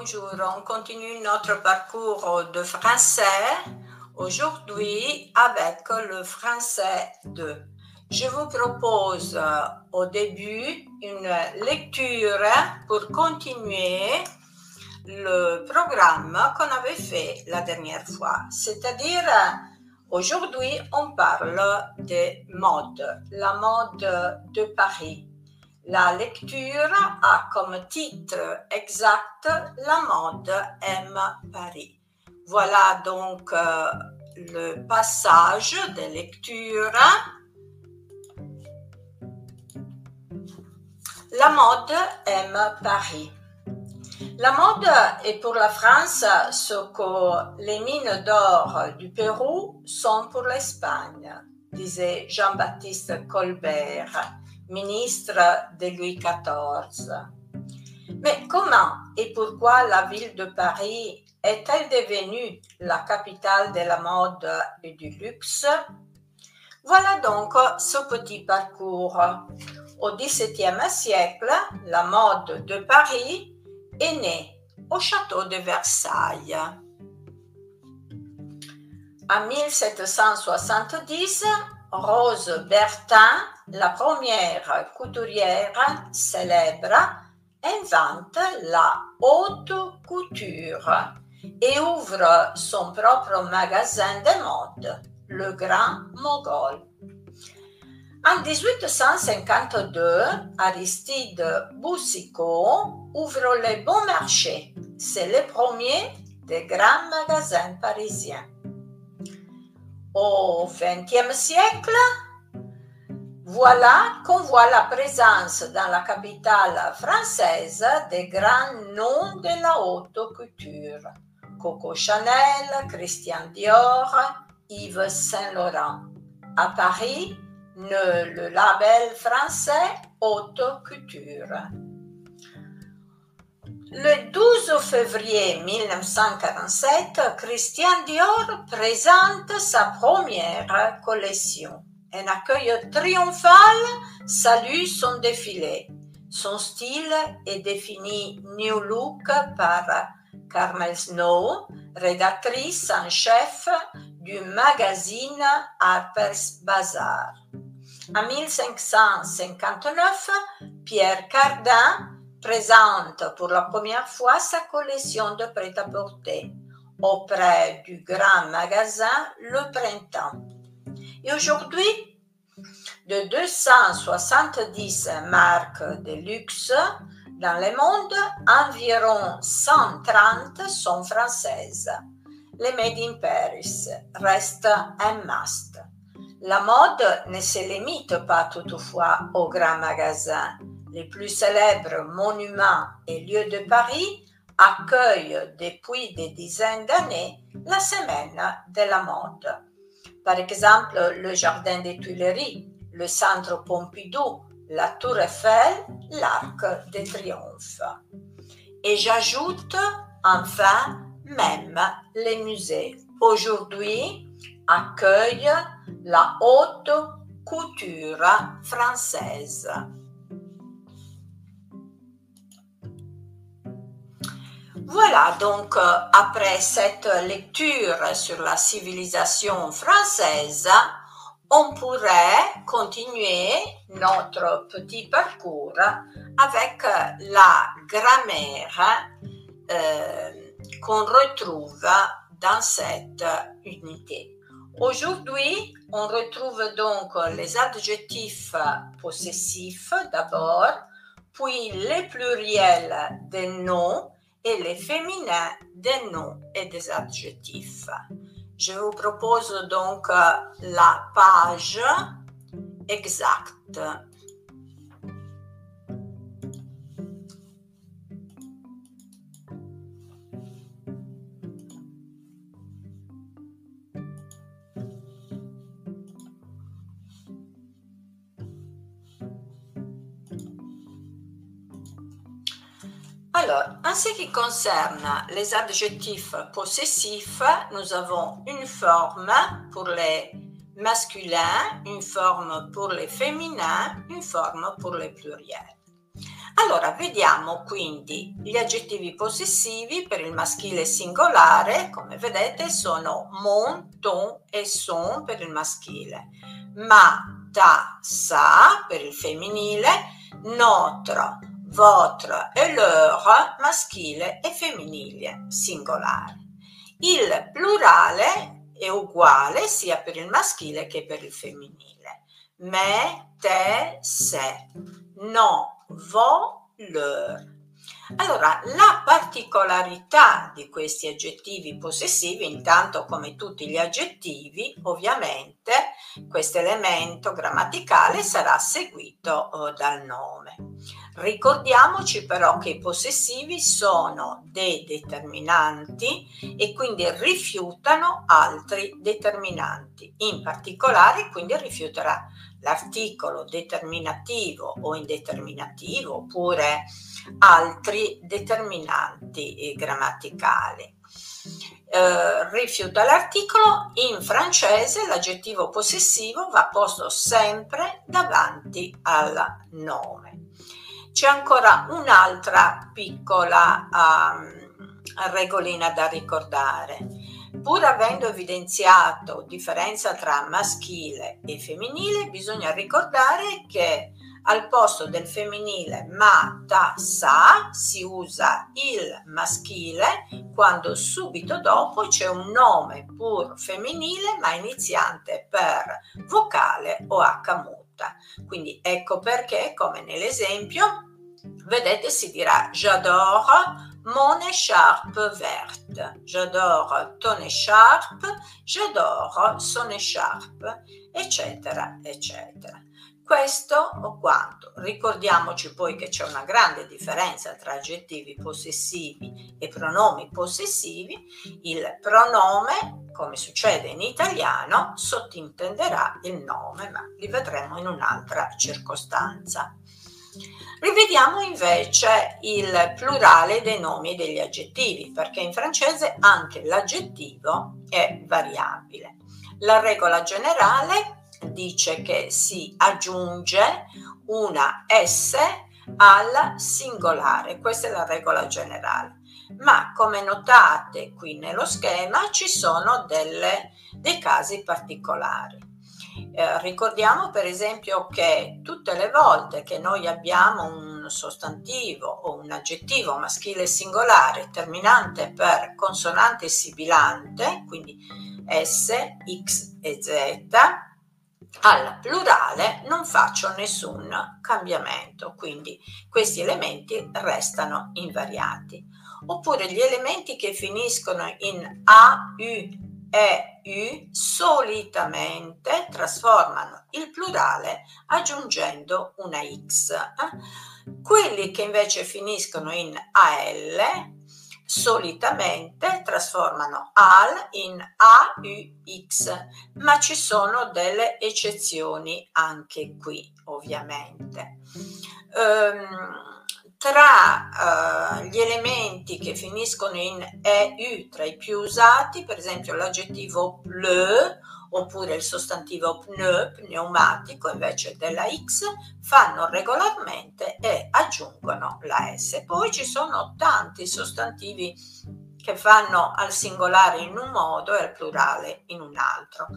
Bonjour, on continue notre parcours de français aujourd'hui avec le français 2. Je vous propose euh, au début une lecture pour continuer le programme qu'on avait fait la dernière fois. C'est-à-dire, aujourd'hui, on parle des modes, la mode de Paris. La lecture a comme titre exact La mode aime Paris. Voilà donc euh, le passage de lecture. La mode aime Paris. La mode est pour la France ce que les mines d'or du Pérou sont pour l'Espagne, disait Jean-Baptiste Colbert ministre de Louis XIV. Mais comment et pourquoi la ville de Paris est-elle devenue la capitale de la mode et du luxe? Voilà donc ce petit parcours. Au XVIIe siècle, la mode de Paris est née au château de Versailles. En 1770, Rose Bertin, la première couturière célèbre, invente la haute couture et ouvre son propre magasin de mode, le Grand Mogol. En 1852, Aristide Boussicot ouvre le Bon Marché. C'est le premier des grands magasins parisiens. Au XXe siècle, voilà qu'on voit la présence dans la capitale française des grands noms de la haute couture. Coco Chanel, Christian Dior, Yves Saint Laurent. À Paris, le label français Haute Couture. Le 12 février 1947, Christian Dior présente sa première collection. Un accueil triomphal salue son défilé. Son style est défini New Look par Carmel Snow, rédactrice en chef du magazine Harper's Bazaar. En 1559, Pierre Cardin présente pour la première fois sa collection de prêt-à-porter auprès du grand magasin Le Printemps. Et aujourd'hui, de 270 marques de luxe dans le monde, environ 130 sont françaises. Les Made in Paris restent un must. La mode ne se limite pas toutefois aux grands magasins les plus célèbres monuments et lieux de Paris accueillent depuis des dizaines d'années la semaine de la mode. Par exemple, le Jardin des Tuileries, le Centre Pompidou, la Tour Eiffel, l'Arc de Triomphe. Et j'ajoute enfin même les musées. Aujourd'hui, accueillent la haute couture française. Voilà, donc euh, après cette lecture sur la civilisation française, on pourrait continuer notre petit parcours avec la grammaire euh, qu'on retrouve dans cette unité. Aujourd'hui, on retrouve donc les adjectifs possessifs d'abord, puis les pluriels des noms et les féminins des noms et des adjectifs. Je vous propose donc euh, la page exacte. Alors, en ce qui concerne les adjectifs possessifs, nous avons une forme pour les masculins, une forme pour les féminins, une forme pour les pluriels. Allora, vediamo quindi gli aggettivi possessivi per il maschile singolare, come vedete sono mon, ton e son per il maschile, ma, ta, sa per il femminile, notre, votre e leur maschile e femminile singolare. Il plurale è uguale sia per il maschile che per il femminile. Me, te, se. No, vo, leur. Allora, la particolarità di questi aggettivi possessivi, intanto come tutti gli aggettivi, ovviamente questo elemento grammaticale sarà seguito oh, dal nome. Ricordiamoci però che i possessivi sono dei determinanti e quindi rifiutano altri determinanti. In particolare quindi rifiuterà l'articolo determinativo o indeterminativo oppure altri determinanti eh, grammaticali. Eh, rifiuta l'articolo, in francese l'aggettivo possessivo va posto sempre davanti al nome. C'è ancora un'altra piccola um, regolina da ricordare. Pur avendo evidenziato differenza tra maschile e femminile, bisogna ricordare che al posto del femminile ma, ta, sa si usa il maschile quando subito dopo c'è un nome pur femminile ma iniziante per vocale o H muta. Quindi ecco perché, come nell'esempio, vedete si dirà j'adore mon écharpe verte, j'adore ton écharpe, j'adore son écharpe, eccetera, eccetera. Questo o quanto. Ricordiamoci poi che c'è una grande differenza tra aggettivi possessivi e pronomi possessivi. Il pronome, come succede in italiano, sottintenderà il nome, ma li vedremo in un'altra circostanza. Rivediamo invece il plurale dei nomi degli aggettivi, perché in francese anche l'aggettivo è variabile. La regola generale dice che si aggiunge una S al singolare, questa è la regola generale. Ma come notate qui nello schema ci sono delle, dei casi particolari. Eh, ricordiamo per esempio che tutte le volte che noi abbiamo un sostantivo o un aggettivo maschile singolare terminante per consonante sibilante, quindi S, X e Z, al plurale non faccio nessun cambiamento, quindi questi elementi restano invariati. Oppure gli elementi che finiscono in A, U, E, U solitamente trasformano il plurale aggiungendo una X. Quelli che invece finiscono in AL solitamente trasformano AL in AUX, ma ci sono delle eccezioni anche qui, ovviamente. Um, tra uh, gli elementi che finiscono in EU, tra i più usati, per esempio l'aggettivo bleu oppure il sostantivo pneu, pneumatico, invece della X, fanno regolarmente e aggiungono la S. Poi ci sono tanti sostantivi che fanno al singolare in un modo e al plurale in un altro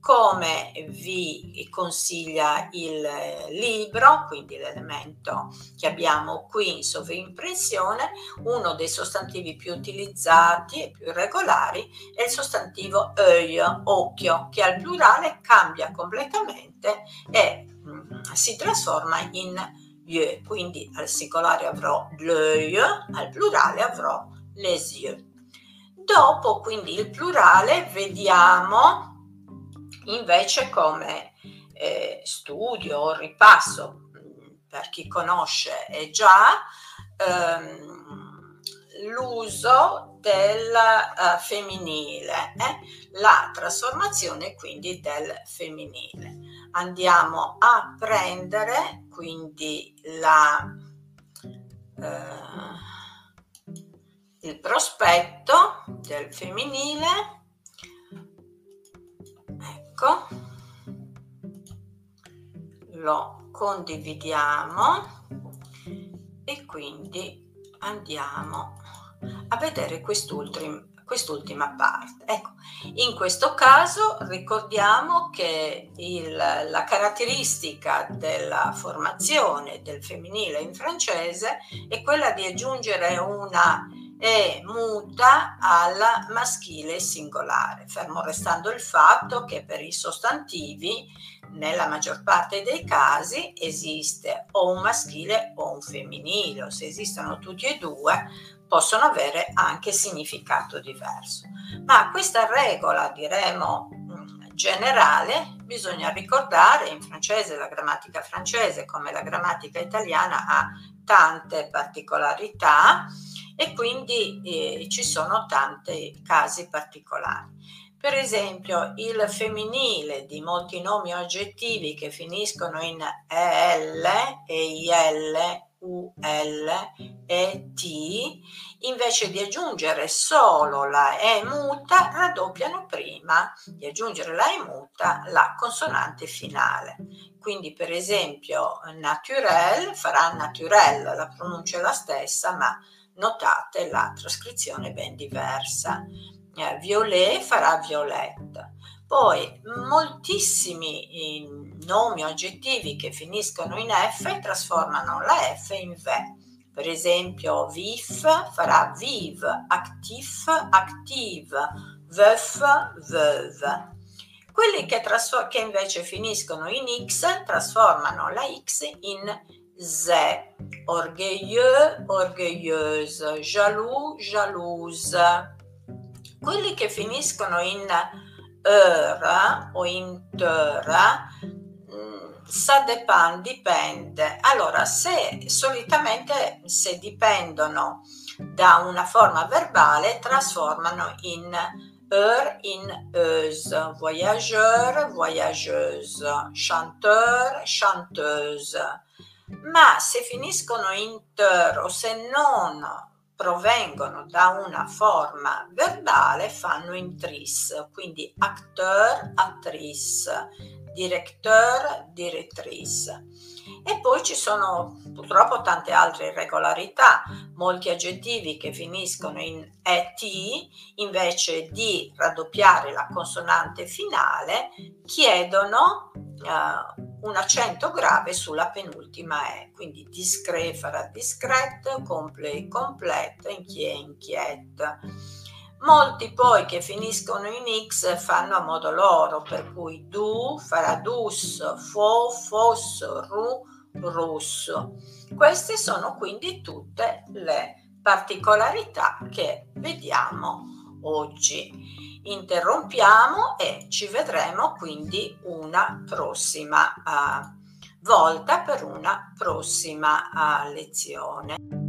come vi consiglia il libro, quindi l'elemento che abbiamo qui in sovrimpressione, uno dei sostantivi più utilizzati e più regolari è il sostantivo œil, occhio, che al plurale cambia completamente e mm, si trasforma in yeux, quindi al singolare avrò l'œil, al plurale avrò les yeux. Dopo quindi il plurale vediamo Invece come eh, studio o ripasso, per chi conosce è già, ehm, l'uso del uh, femminile, eh? la trasformazione quindi del femminile. Andiamo a prendere quindi la, uh, il prospetto del femminile ecco lo condividiamo e quindi andiamo a vedere quest'ultimo quest'ultima parte. Ecco, in questo caso ricordiamo che il, la caratteristica della formazione del femminile in francese è quella di aggiungere una e muta al maschile singolare, fermo restando il fatto che per i sostantivi nella maggior parte dei casi esiste o un maschile o un femminile, o se esistono tutti e due possono avere anche significato diverso. Ma questa regola, diremo, generale, bisogna ricordare, in francese la grammatica francese come la grammatica italiana ha tante particolarità e quindi eh, ci sono tanti casi particolari. Per esempio, il femminile di molti nomi aggettivi che finiscono in EL, EIL, UL e T, invece di aggiungere solo la E muta, raddoppiano prima di aggiungere la E muta la consonante finale. Quindi, per esempio, naturel farà naturel, la pronuncia è la stessa, ma notate la trascrizione ben diversa. Eh, violet farà violette. Poi moltissimi nomi o aggettivi che finiscono in F trasformano la F in V. Per esempio, vif farà vive, actif, active, veuf, veuve. Quelli che, trasfor- che invece finiscono in X trasformano la X in orgueilleux, orgueilleuse, jaloux, jalouse. Quelli che finiscono in er o in ter, mm, ça dépend, dipende. Allora, se solitamente se dipendono da una forma verbale, trasformano in er in euse, voyageur, voyageuse, chanteur, chanteuse ma se finiscono in ter o se non provengono da una forma verbale fanno in tris, quindi acteur, attrice, directeur, direttrice. E poi ci sono purtroppo tante altre irregolarità, molti aggettivi che finiscono in et, invece di raddoppiare la consonante finale, chiedono uh, un accento grave sulla penultima E, quindi discret farà discret, complet complet, inquiet inquiet. Molti poi che finiscono in X fanno a modo loro, per cui du farà dus, fo, fos, ru, rus. Queste sono quindi tutte le particolarità che vediamo oggi interrompiamo e ci vedremo quindi una prossima uh, volta per una prossima uh, lezione.